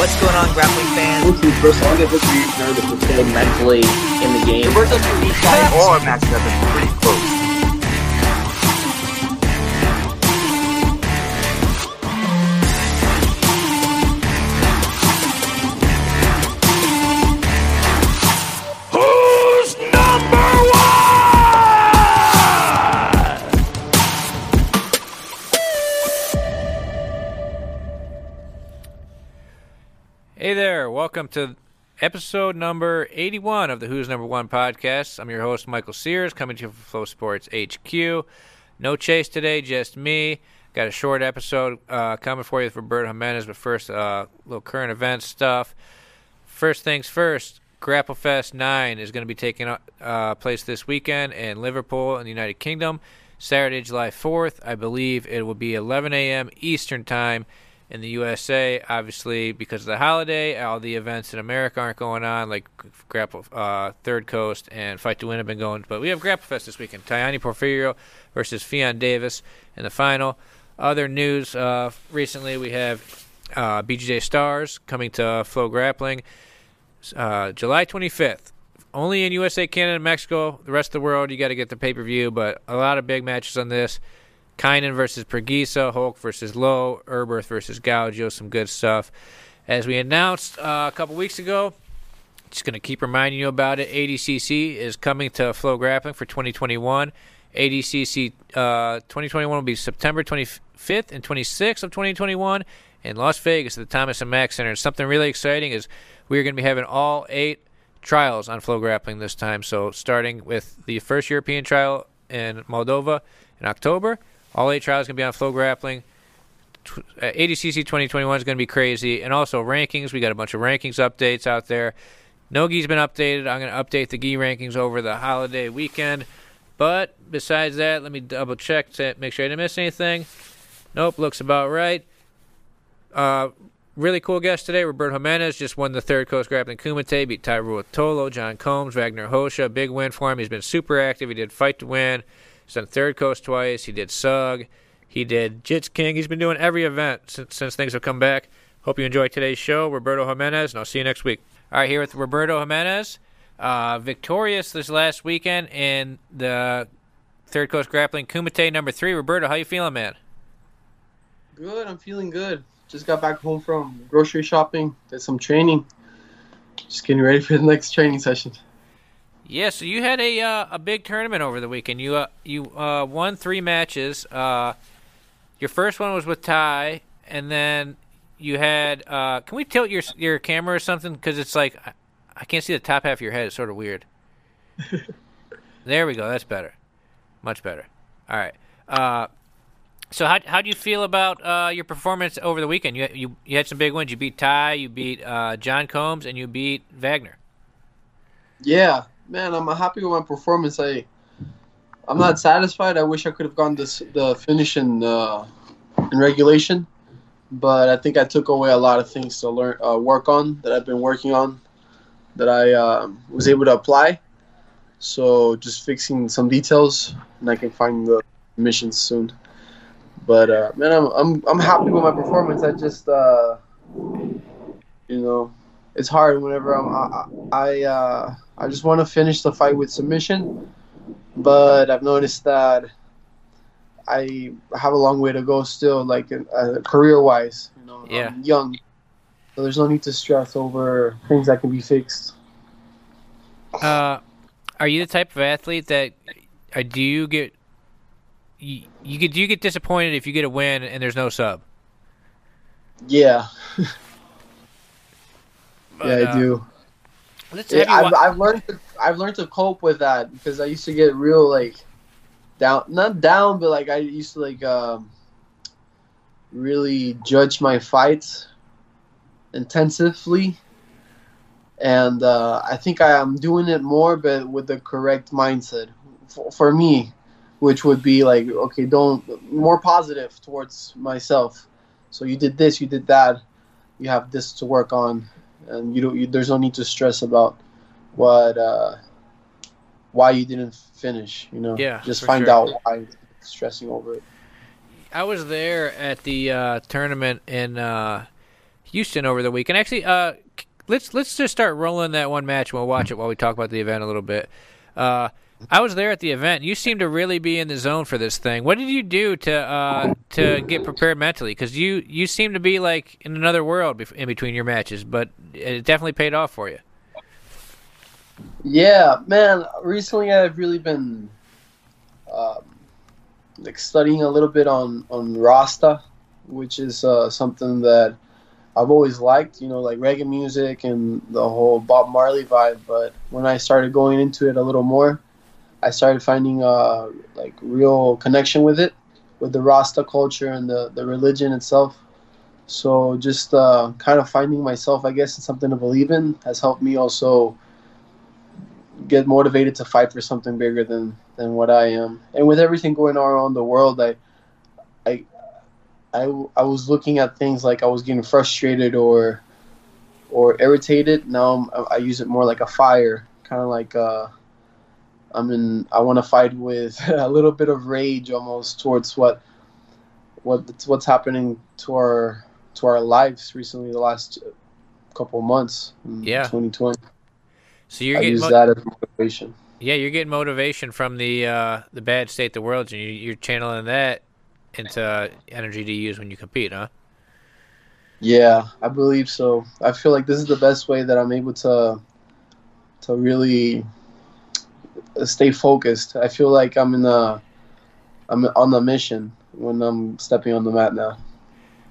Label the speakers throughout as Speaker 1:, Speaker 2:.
Speaker 1: What's going on, grappling fans?
Speaker 2: Listen, first, I want to get you know to stay mentally in the game.
Speaker 1: Roberto's unique guys. All our matches have been pretty close.
Speaker 3: Welcome to episode number 81 of the Who's Number One podcast. I'm your host, Michael Sears, coming to you from Flow Sports HQ. No chase today, just me. Got a short episode uh, coming for you with Roberto Jimenez, but first, uh, little current event stuff. First things first, Grapple Fest 9 is going to be taking uh, place this weekend in Liverpool in the United Kingdom. Saturday, July 4th. I believe it will be 11 a.m. Eastern Time in the USA. Obviously, because of the holiday, all the events in America aren't going on, like Grapple uh, Third Coast and Fight to Win have been going. But we have Grapple Fest this weekend. Tayane Porfirio versus Ffion Davies in the final. Other news uh, recently, we have uh, Stars coming to Flow Grappling uh, July 25th. Only in USA, Canada, Mexico. The rest of the world, you got to get the pay per view, but a lot of big matches on this. Kynan versus Pergisa, Hulk versus Lowe, Erberth versus Gaudio, some good stuff. As we announced uh, a couple weeks ago, just going to keep reminding you about it. ADCC is coming to Flow Grappling for 2021. ADCC uh, 2021 will be September 25th and 26th of 2021 in Las Vegas at the Thomas and Mack Center. And something really exciting is we're going to be having all eight trials on Flow Grappling this time. So starting with the first European trial in Moldova in October, all eight trials going to be on Flow Grappling. Uh, ADCC 2021 is going to be crazy. And also rankings. We got a bunch of rankings updates out there. No gi's been updated. I'm going to update the gi rankings over the holiday weekend. But besides that, let me double check to make sure I didn't miss anything. Nope, looks about right. Uh, really cool guest today. Roberto Jimenez just won the third Coast Grappling Kumite, beat Tye Ruotolo, John Combs, Wagner Rocha. Big win for him. He's been super active. He did Fight to Win. He's done Third Coast twice. He did Sug. He did Jits King. He's been doing every event since, since things have come back. Hope you enjoyed today's show. Roberto Jimenez, and I'll see you next week. All right, here with Roberto Jimenez. Uh, victorious this last weekend in the Third Coast Grappling Kumite number three. Roberto, how you feeling, man?
Speaker 2: Good, I'm feeling good. Just got back home from grocery shopping, did some training. Just getting ready for the next training session.
Speaker 3: Yeah, so you had a uh, a big tournament over the weekend. You uh, you uh, won three matches. Uh, your first one was with Tye, and then you had. Uh, can we tilt your your camera or something? Because it's like I, I can't see the top half of your head. It's sort of weird. there we go. That's better. Much better. All right. Uh, so how how do you feel about uh, your performance over the weekend? You you you had some big wins. You beat Tye, you beat uh, John Combs, and you beat Wagner.
Speaker 2: Yeah, man, I'm happy with my performance. I, I'm not satisfied. I wish I could have gone this the finish in uh, in regulation, but I think I took away a lot of things to learn, uh, work on that I've been working on, that I um, was able to apply. So just fixing some details, and I can find the missions soon. But uh, man, I'm I'm I'm happy with my performance. I just uh, you know, it's hard whenever I'm I I, uh, I just want to finish the fight with submission, but I've noticed that I have a long way to go still, like uh, career wise. You know,
Speaker 3: Yeah.
Speaker 2: I'm young, so there's no need to stress over things that can be fixed.
Speaker 3: Uh, are you the type of athlete that uh, do you get you, you get do you get disappointed if you get a win and there's no sub?
Speaker 2: Yeah,
Speaker 3: But,
Speaker 2: yeah,
Speaker 3: uh,
Speaker 2: I do. Yeah, I've, I've learned to I've learned to cope with that because I used to get real like down, not down, but like I used to like um, really judge my fights intensively, and uh, I think I am doing it more, but with the correct mindset for, for me, which would be like, okay, don't more positive towards myself. So you did this, you did that, you have this to work on, and you don't. You, there's no need to stress about what uh, why you didn't finish. You know,
Speaker 3: Yeah,
Speaker 2: just find
Speaker 3: sure.
Speaker 2: out why stressing over it.
Speaker 3: I was there at the uh, tournament in uh, Houston over the weekend. Actually, uh, let's let's just start rolling that one match. We'll watch it while we talk about the event a little bit. I was there at the event. You seem to really be in the zone for this thing. What did you do to uh, to get prepared mentally? Because you you seem to be like in another world in between your matches, but it definitely paid off for you.
Speaker 2: Yeah, man. Recently, I've really been um, like studying a little bit on on Rasta, which is uh, something that I've always liked. You know, like reggae music and the whole Bob Marley vibe. But when I started going into it a little more, I started finding uh, like real connection with it, with the Rasta culture and the the religion itself. So just uh, kind of finding myself, I guess, in something to believe in has helped me also get motivated to fight for something bigger than than what I am. And with everything going on around the world, I I I, I was looking at things like I was getting frustrated or or irritated. Now I'm, I use it more like a fire, kind of like uh, I'm in. I want to fight with a little bit of rage, almost towards what what what's happening to our to our lives recently, the last couple of months. in
Speaker 3: Yeah.
Speaker 2: 2020.
Speaker 3: So you're
Speaker 2: I
Speaker 3: getting
Speaker 2: use
Speaker 3: mo-
Speaker 2: that as motivation.
Speaker 3: yeah, you're getting motivation from the uh, the bad state the world's, and you, you're channeling that into energy to use when you compete, huh?
Speaker 2: Yeah, I believe so. I feel like this is the best way that I'm able to to really stay focused. I feel like I'm in a I'm on the mission when I'm stepping on the mat now.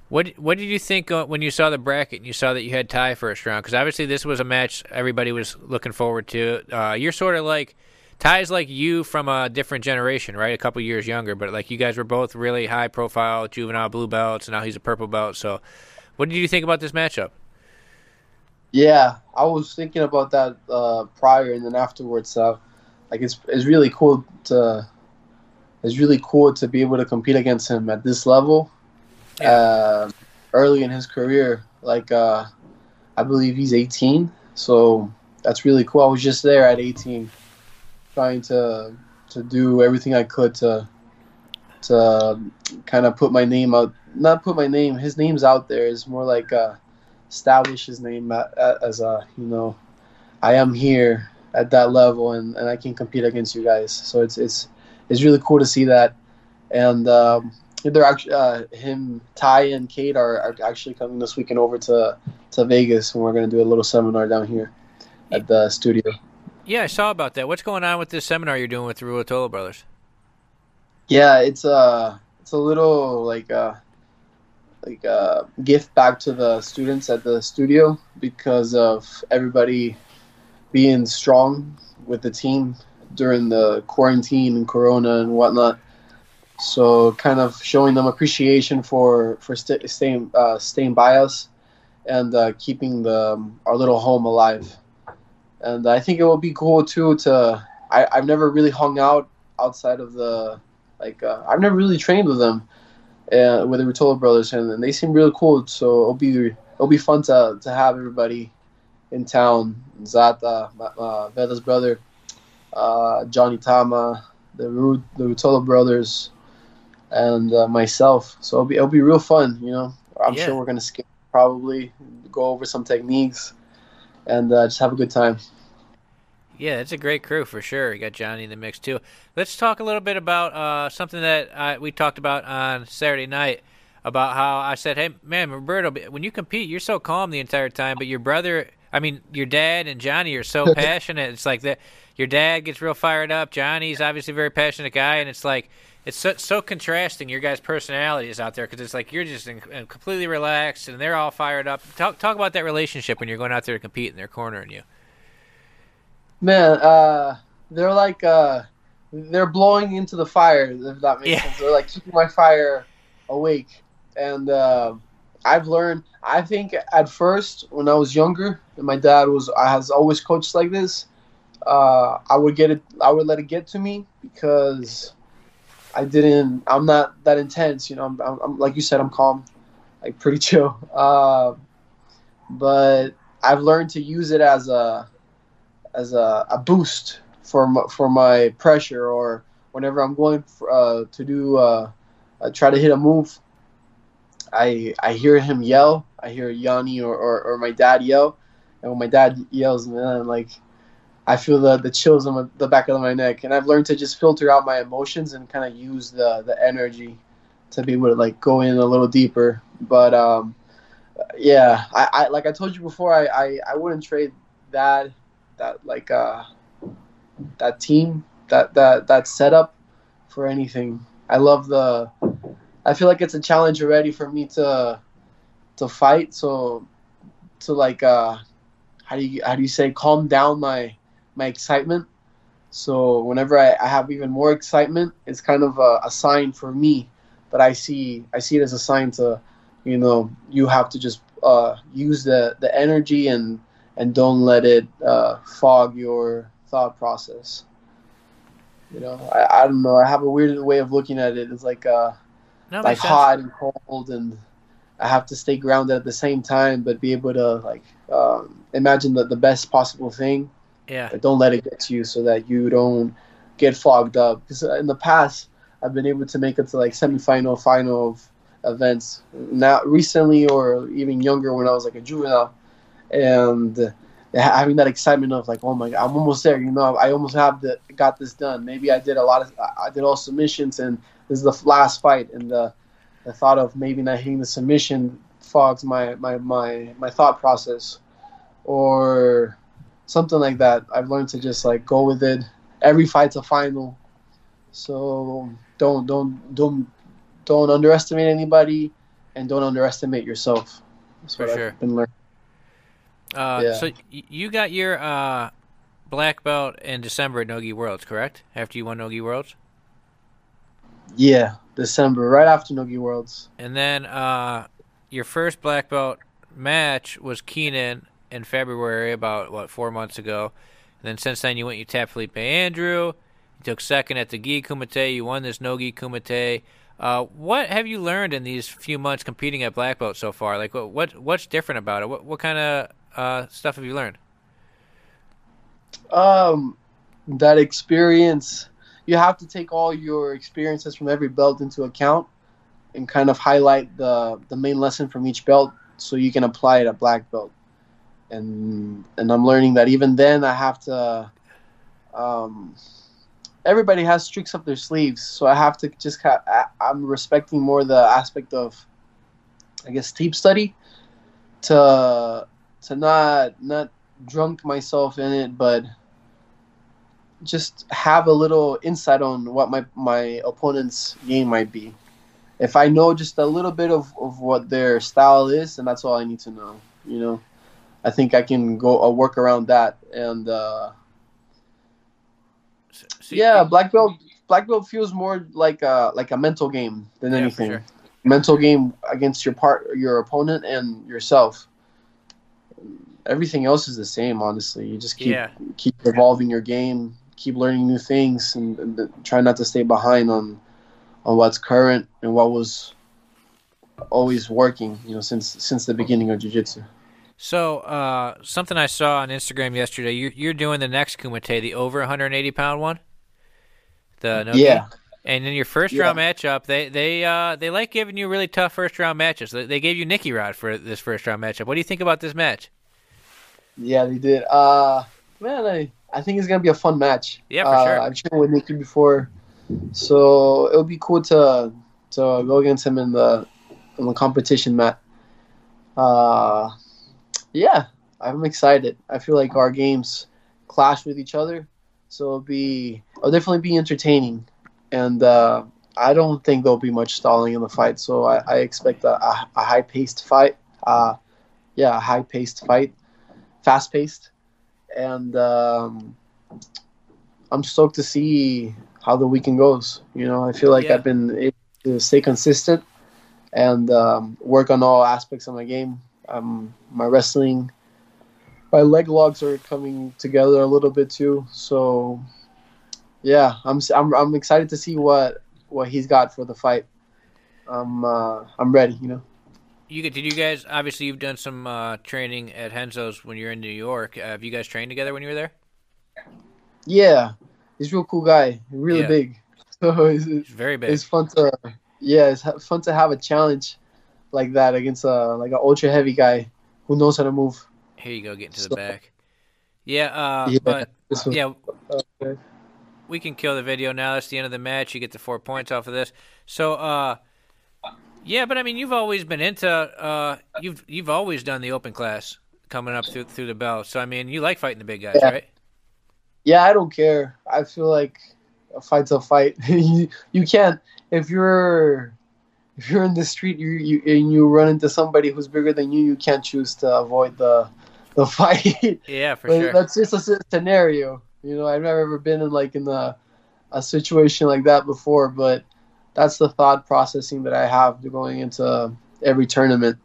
Speaker 3: What What did you think uh, when you saw the bracket and you saw that you had Tye first round? Because obviously this was a match everybody was looking forward to. Uh, you're sort of like Tye's like you from a different generation, right? A couple years younger, but like you guys were both really high profile juvenile blue belts, and now he's a purple belt. So, what did you think about this matchup?
Speaker 2: Yeah, I was thinking about that uh, prior and then afterwards. Uh, like it's it's really cool to it's really cool to be able to compete against him at this level, uh, early in his career. Like uh, I believe he's 18, so that's really cool. I was just there at 18, trying to to do everything I could to to kind of put my name out. Not put my name. His name's out there. It's more like. Uh, establish his name a- a- as a you know I am here at that level and, and I can compete against you guys. So it's it's it's really cool to see that. And um, they're actually uh, him, Tye, and Kade are, are actually coming this weekend over to to Vegas and we're gonna do a little seminar down here at the studio.
Speaker 3: Yeah, I saw about that. What's going on with this seminar you're doing with the Ruotolo brothers?
Speaker 2: Yeah, it's a it's a little like uh like a gift back to the students at the studio because of everybody being strong with the team during the quarantine and corona and whatnot. So kind of showing them appreciation for for st- staying uh, staying by us and uh, keeping the um, our little home alive. And I think it will be cool too to I, I've never really hung out outside of the like uh, I've never really trained with them uh, with the Ruotolo brothers and, and they seem really cool. So it'll be it'll be fun to to have everybody in town. Zata, uh, Veda's brother, uh, Johnny Tama, the Ru- the Ruotolo brothers, and uh, myself. So it'll be it'll be real fun. You know, I'm
Speaker 3: Yeah.
Speaker 2: sure we're gonna skip probably go over some techniques and uh, just have a good time.
Speaker 3: Yeah, it's a great crew for sure. You got Johnny in the mix too. Let's talk a little bit about uh, something that I, we talked about on Saturday night about how I said, "Hey, man, Roberto, when you compete, you're so calm the entire time, but your brother, I mean, your dad and Johnny are so passionate. It's like that. Your dad gets real fired up. Johnny's obviously a very passionate guy, and it's like." It's so, so contrasting your guys' personalities out there because it's like you're just in, in completely relaxed and they're all fired up. Talk talk about that relationship when you're going out there to compete and they're cornering you.
Speaker 2: Man, uh, they're like uh, they're blowing into the fire. If that makes
Speaker 3: Yeah.
Speaker 2: sense, they're like keeping my fire awake, and uh, I've learned. I think at first when I was younger, and my dad was has always coached like this. Uh, I would get it. I would let it get to me because I didn't. I'm not that intense. You know. I'm, I'm, I'm like you said. I'm calm, like pretty chill. Uh, but I've learned to use it as a as a, a boost for my, for my pressure or whenever I'm going for, uh, to do uh, uh, try to hit a move. I I hear him yell. I hear Yanni or, or, or my dad yell, and when my dad yells, man, like I feel the, the chills on the back of my neck, and I've learned to just filter out my emotions and kind of use the the energy to be able to like go in a little deeper. But um, yeah, I, I like I told you before, I, I, I wouldn't trade that that like uh that team that that that setup for anything. I love the. I feel like it's a challenge already for me to to fight. So to like uh, how do you how do you say calm down my my excitement. So whenever I, I have even more excitement, it's kind of a, a sign for me that I see I see it as a sign to, you know, you have to just uh, use the, the energy and and don't let it uh, fog your thought process. You know, I, I don't know. I have a weird way of looking at it. It's like uh,
Speaker 3: No,
Speaker 2: like hot and cold, and I have to stay grounded at the same time, but be able to like um, imagine the, the best possible thing
Speaker 3: Yeah.
Speaker 2: but don't let it get to you so that you don't get fogged up. Because in the past, I've been able to make it to like semifinal, final of events. Not recently, or even younger, when I was like a juvenile, and having that excitement of like, oh my god, I'm almost there. You know, I almost have the got this done. Maybe I did a lot of, I did all submissions, and this is the last fight, and the the thought of maybe not hitting the submission fogs my my my my thought process, or something like that. I've learned to just like go with it. Every fight's a final, so don't don't don't don't underestimate anybody, and don't underestimate yourself. That's
Speaker 3: For
Speaker 2: what
Speaker 3: sure.
Speaker 2: I've been learning.
Speaker 3: Uh,
Speaker 2: Yeah.
Speaker 3: So you got your uh, black belt in December at Nogi Worlds, correct? After you won Nogi Worlds,
Speaker 2: Yeah, December, right after Nogi Worlds.
Speaker 3: and then uh, your first black belt match was Keenan in February, about what four months ago. And then since then, you went you tapped Felipe Andrew. You took second at the Gi Kumite. You won this Nogi Kumite. Uh, what have you learned in these few months competing at black belt so far? Like, what, what what's different about it? What what kind of uh, stuff have you learned?
Speaker 2: Um, that experience, you have to take all your experiences from every belt into account, and kind of highlight the the main lesson from each belt, so you can apply it at black belt. And and I'm learning that even then I have to. Um, everybody has tricks up their sleeves, so I have to just. Ha- I- I'm respecting more the aspect of, I guess, tape study, to to not not drunk myself in it, but just have a little insight on what my my opponent's game might be. If I know just a little bit of, of what their style is, and that's all I need to know. You know, I think I can go uh, work around that. And uh,
Speaker 3: So- so
Speaker 2: yeah, black belt black belt feels more like a like a mental game than
Speaker 3: Yeah,
Speaker 2: anything.
Speaker 3: sure.
Speaker 2: Mental game against your part, your opponent, and yourself. Everything else is the same, honestly. You just keep
Speaker 3: Yeah.
Speaker 2: keep evolving your game, keep learning new things, and, and try not to stay behind on on what's current and what was always working. You know, since since the beginning of jiu-jitsu.
Speaker 3: So, uh, something I saw on Instagram yesterday, you're, you're doing the next Kumite, the over 180 pound one. The no
Speaker 2: Yeah.
Speaker 3: And in your first
Speaker 2: Yeah.
Speaker 3: round matchup, they they uh, they like giving you really tough first round matches. They, they gave you Nicky Rod for this first round matchup. What do you think about this match?
Speaker 2: Yeah, they did. Uh, man, I, I think it's gonna be a fun match.
Speaker 3: Yeah, for
Speaker 2: uh,
Speaker 3: sure.
Speaker 2: I've trained with Nicky before, so it'll be cool to to go against him in the in the competition mat. Uh, yeah, I'm excited. I feel like our games clash with each other, so it'll be it'll definitely be entertaining, and uh, I don't think there'll be much stalling in the fight. So I, I expect a, a, a high paced fight. Uh, yeah, a high paced fight fast paced, and um, I'm stoked to see how the weekend goes. You know, I feel like
Speaker 3: Yeah.
Speaker 2: I've been able to stay consistent, and um, work on all aspects of my game. Um, my wrestling, my leg locks are coming together a little bit too. So, yeah, I'm I'm I'm excited to see what what he's got for the fight. I'm uh, I'm ready. You know.
Speaker 3: You did you guys obviously you've done some uh, training at Renzo's when you're in New York. Uh, have you guys trained together when you were there?
Speaker 2: Yeah, he's a real cool guy, really
Speaker 3: Yeah.
Speaker 2: big. So it's,
Speaker 3: It's very big.
Speaker 2: it's fun to yeah, it's fun to have a challenge like that against a like an ultra heavy guy who knows how to move.
Speaker 3: Here you go, getting to the back. Yeah, uh,
Speaker 2: Yeah,
Speaker 3: but yeah,
Speaker 2: Okay.
Speaker 3: we can kill the video now. That's the end of the match. You get the four points off of this. So, uh, yeah, but I mean, you've always been into uh, you've you've always done the open class coming up through through the belt. So I mean, you like fighting the big guys,
Speaker 2: Yeah.
Speaker 3: right?
Speaker 2: Yeah, I don't care. I feel like a fight's a fight. you you can't if you're if you're in the street you, you and you run into somebody who's bigger than you, you can't choose to avoid the the fight.
Speaker 3: Yeah, for
Speaker 2: But
Speaker 3: sure.
Speaker 2: That's just a scenario. You know, I've never ever been in like in a a situation like that before, but that's the thought processing that I have going into every tournament.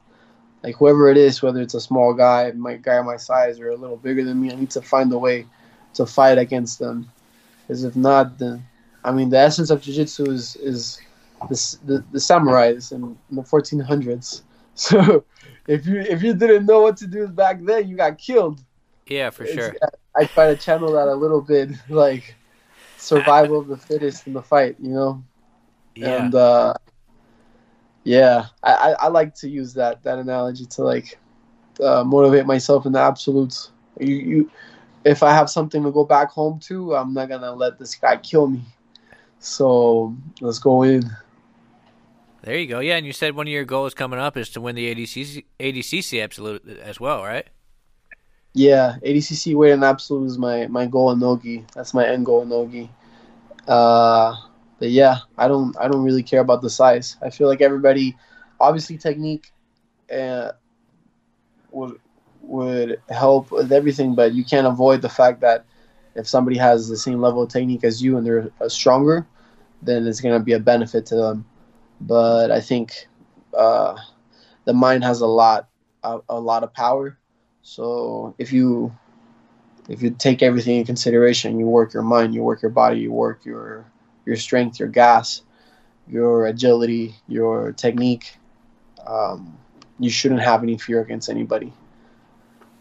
Speaker 2: Like whoever it is, whether it's a small guy, my guy my size, or a little bigger than me, I need to find a way to fight against them. Because if not, then I mean, the essence of jiu-jitsu is is the the, the samurais in, in the 1400s. So if you if you didn't know what to do back then, you got killed.
Speaker 3: yeah, for
Speaker 2: It's-
Speaker 3: sure.
Speaker 2: I try to channel that a little bit, like survival of the fittest in the fight, you know.
Speaker 3: Yeah,
Speaker 2: And uh, yeah, I, I, like to use that that analogy to like uh, motivate myself in the absolutes. You, you, if I have something to go back home to, I'm not gonna let this guy kill me. So let's go in.
Speaker 3: there you go. Yeah, and you said one of your goals coming up is to win the ADCC ADCC absolute as well, right?
Speaker 2: Yeah, ADCC weight and absolute is my my goal in Nogi. That's my end goal in Nogi. Uh, but yeah, I don't I don't really care about the size. I feel like everybody, obviously technique, uh, would would help with everything, but you can't avoid the fact that if somebody has the same level of technique as you and they're uh, stronger, then it's gonna be a benefit to them. But I think uh, the mind has a lot a, a lot of power. So if you if you take everything in consideration, you work your mind, you work your body, you work your your strength, your gas, your agility, your technique, um, you shouldn't have any fear against anybody.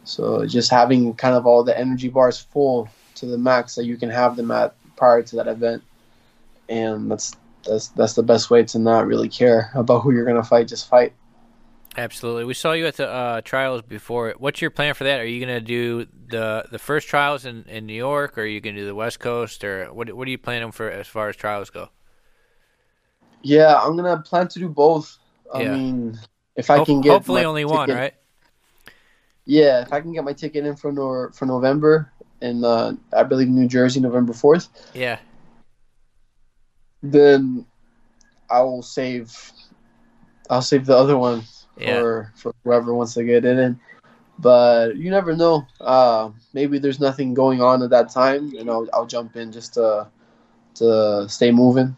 Speaker 2: So just having kind of all the energy bars full to the max that you can have them at prior to that event, and that's that's that's the best way to not really care about who you're gonna fight. Just fight.
Speaker 3: Absolutely. We saw you at the uh, trials before. What's your plan for that? Are you going to do the the first trials in, in New York, or are you going to do the West Coast, or what what are you planning for as far as trials go?
Speaker 2: Yeah, I'm gonna plan to do both. I
Speaker 3: Yeah.
Speaker 2: mean, if I
Speaker 3: Ho-
Speaker 2: can get
Speaker 3: hopefully only one, right?
Speaker 2: Yeah, if I can get my ticket in for Nor- for November in uh, I believe New Jersey, November fourth,
Speaker 3: Yeah.
Speaker 2: then I will save. I'll save the other one
Speaker 3: Yeah.
Speaker 2: for for whoever wants to get in. But you never know. Uh, maybe there's nothing going on at that time, and I'll I'll jump in just to to stay moving.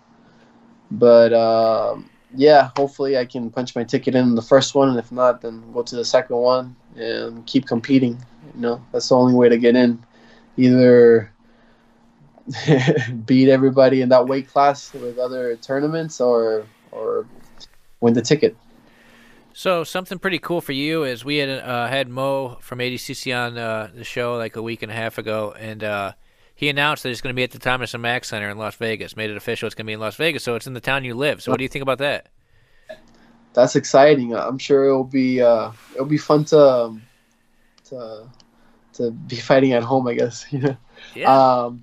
Speaker 2: But um, yeah, hopefully I can punch my ticket in the first one, and if not, then go to the second one and keep competing. You know, that's the only way to get in. Either beat everybody in that weight class with other tournaments, or or win the ticket.
Speaker 3: So something pretty cool for you is we had uh, had Mo from ADCC on uh, the show like a week and a half ago, and uh, he announced that it's going to be at the Thomas and Mack Center in Las Vegas. Made it official. It's going to be in Las Vegas, so it's in the town you live. So what do you think about that?
Speaker 2: That's exciting. I'm sure it'll be uh, it'll be fun to um, to to be fighting at home. I guess you know.
Speaker 3: Yeah.
Speaker 2: Um,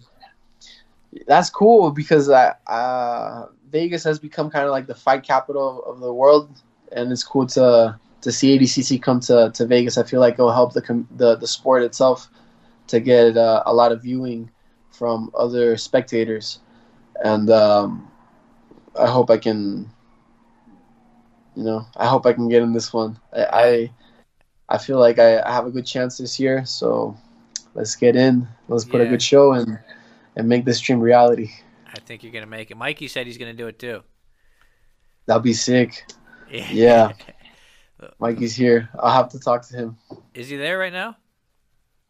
Speaker 2: that's cool because I, uh, Vegas has become kind of like the fight capital of the world, and it's cool to to see ADCC come to, to Vegas. I feel like it'll help the com- the the sport itself to get uh, a lot of viewing from other spectators, and um, I hope I can. You know, I hope I can get in this one. I I, I feel like I, I have a good chance this year, so let's get in. Let's put a good show and and make this dream reality.
Speaker 3: I think you're going to make it. Mikey said he's going to do it too.
Speaker 2: That'll be sick. Yeah. Mikey's here. I'll have to talk to him.
Speaker 3: Is he there right now?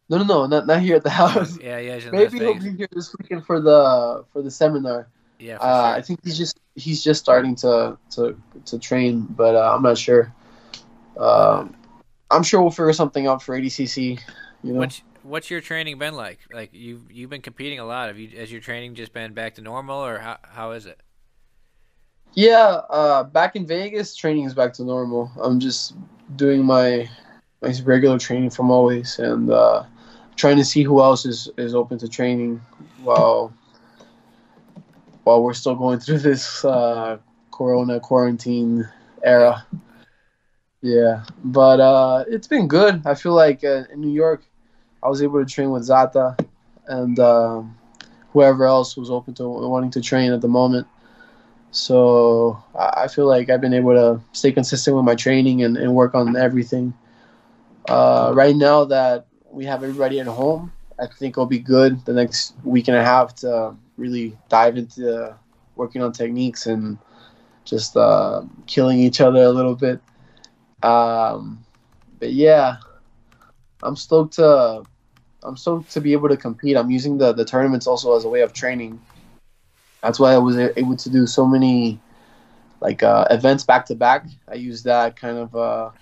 Speaker 2: No, no, no, not not here at the house.
Speaker 3: Yeah, yeah.
Speaker 2: Maybe he'll be here this weekend for the for the seminar.
Speaker 3: Yeah, for
Speaker 2: Uh,
Speaker 3: sure.
Speaker 2: I think he's just he's just starting to to to train, but uh, I'm not sure. Um, I'm sure we'll figure something out for ADCC. You know,
Speaker 3: What's what's your training been like? Like you've you've been competing a lot. Have you has your training just been back to normal, or how how is it?
Speaker 2: Yeah. Uh, back in Vegas, training is back to normal. I'm just doing my my regular training from always, and uh, trying to see who else is is open to training while while we're still going through this uh, Corona quarantine era. Yeah, but uh, it's been good. I feel like uh, in New York, I was able to train with Zata and um, whoever else was open to wanting to train at the moment. So I feel like I've been able to stay consistent with my training and, and work on everything. Uh, right now that we have everybody at home, I think it'll be good the next week and a half to really dive into working on techniques and just uh, killing each other a little bit. Um, but yeah, I'm stoked to I'm stoked to be able to compete. I'm using the the tournaments also as a way of training. That's why I was able to do so many like uh, events back to back. I use that kind of uh,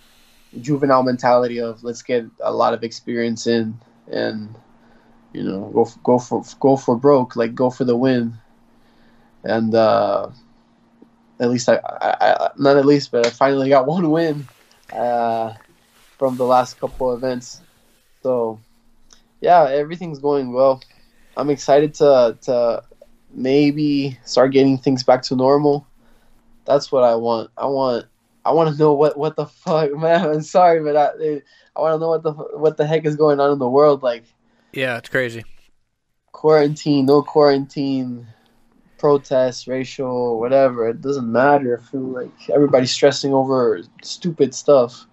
Speaker 2: juvenile mentality of let's get a lot of experience in and you know go f- go for go for broke like go for the win. And uh, at least I, I, I not at least but I finally got one win uh, from the last couple events. So yeah everything's going well. I'm excited to to maybe start getting things back to normal that's what I want I want I want to know what what the fuck man I'm sorry but I I want to know what the what the heck is going on in the world like
Speaker 3: Yeah, it's crazy.
Speaker 2: quarantine, no quarantine, protests, racial, whatever. It doesn't matter. I feel like everybody's stressing over stupid stuff.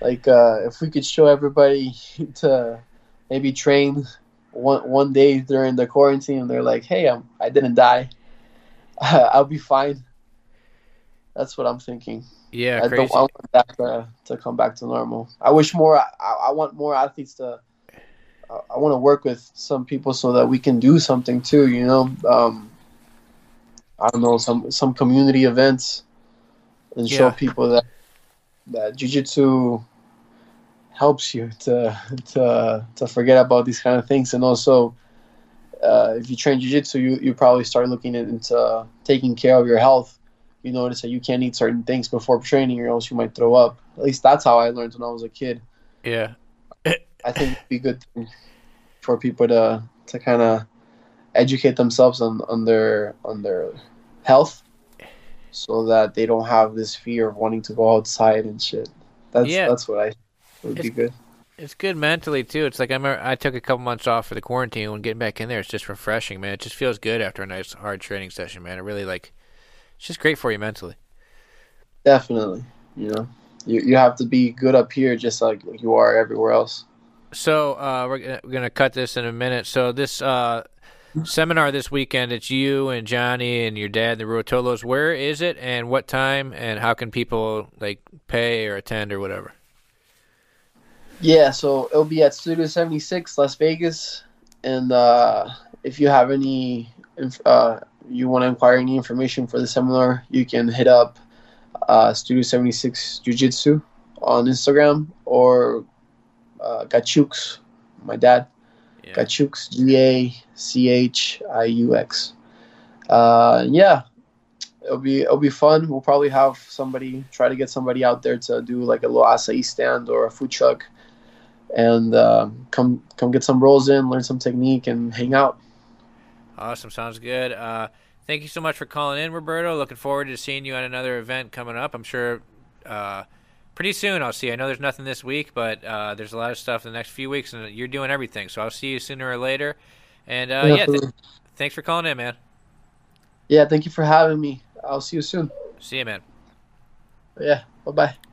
Speaker 2: Like uh, if we could show everybody to maybe train one one day during the quarantine, they're like, "Hey, I'm I didn't die. I'll be fine." That's what I'm thinking.
Speaker 3: Yeah,
Speaker 2: I
Speaker 3: crazy.
Speaker 2: don't I want that to, to come back to normal. I wish more. I, I want more athletes to. I, I want to work with some people so that we can do something too. You know, um, I don't know some some community events, and show people that that jujitsu helps you to to to forget about these kind of things, and also. Uh, if you train jiu-jitsu, you, you probably start looking into taking care of your health you notice that you can't eat certain things before training or else you might throw up. At least that's how I learned when I was a kid.
Speaker 3: yeah,
Speaker 2: I think it'd be good for people to to kind of educate themselves on, on their on their health so that they don't have this fear of wanting to go outside and shit. That's
Speaker 3: Yeah.
Speaker 2: that's what I would be
Speaker 3: It's-
Speaker 2: good.
Speaker 3: it's good mentally too. It's like I remember I took a couple months off for the quarantine. When getting back in there, it's just refreshing, man. It just feels good after a nice hard training session, man. It really like, it's just great for you mentally.
Speaker 2: Definitely. You know. You you have to be good up here just like you are everywhere else.
Speaker 3: So uh, we're gonna, we're gonna cut this in a minute. So this uh, seminar this weekend, it's you and Johnny and your dad, the Ruotolos. Where is it, and what time, and how can people like pay or attend or whatever?
Speaker 2: Yeah, so it'll be at Studio 76, Las Vegas. And uh, if you have any, inf- uh, you want to inquire any information for the seminar, you can hit up uh, Studio 76 Jiu Jitsu on Instagram or uh, Gachiux, my dad.
Speaker 3: Yeah.
Speaker 2: Gachiux, G A C H I U X. Uh, yeah, it'll be it'll be fun. We'll probably have somebody try to get somebody out there to do like a little acai stand or a food truck, and uh, come come get some rolls in, learn some technique, and hang out.
Speaker 3: Awesome, sounds good. Uh, thank you so much for calling in, Roberto. Looking forward to seeing you at another event coming up. I'm sure uh, pretty soon I'll see. you. I know there's nothing this week, but uh, there's a lot of stuff in the next few weeks, and you're doing everything. So I'll see you sooner or later. And uh, yeah, th- thanks for calling in, man.
Speaker 2: yeah, thank you for having me. I'll see you soon.
Speaker 3: See you, man.
Speaker 2: Yeah, bye bye.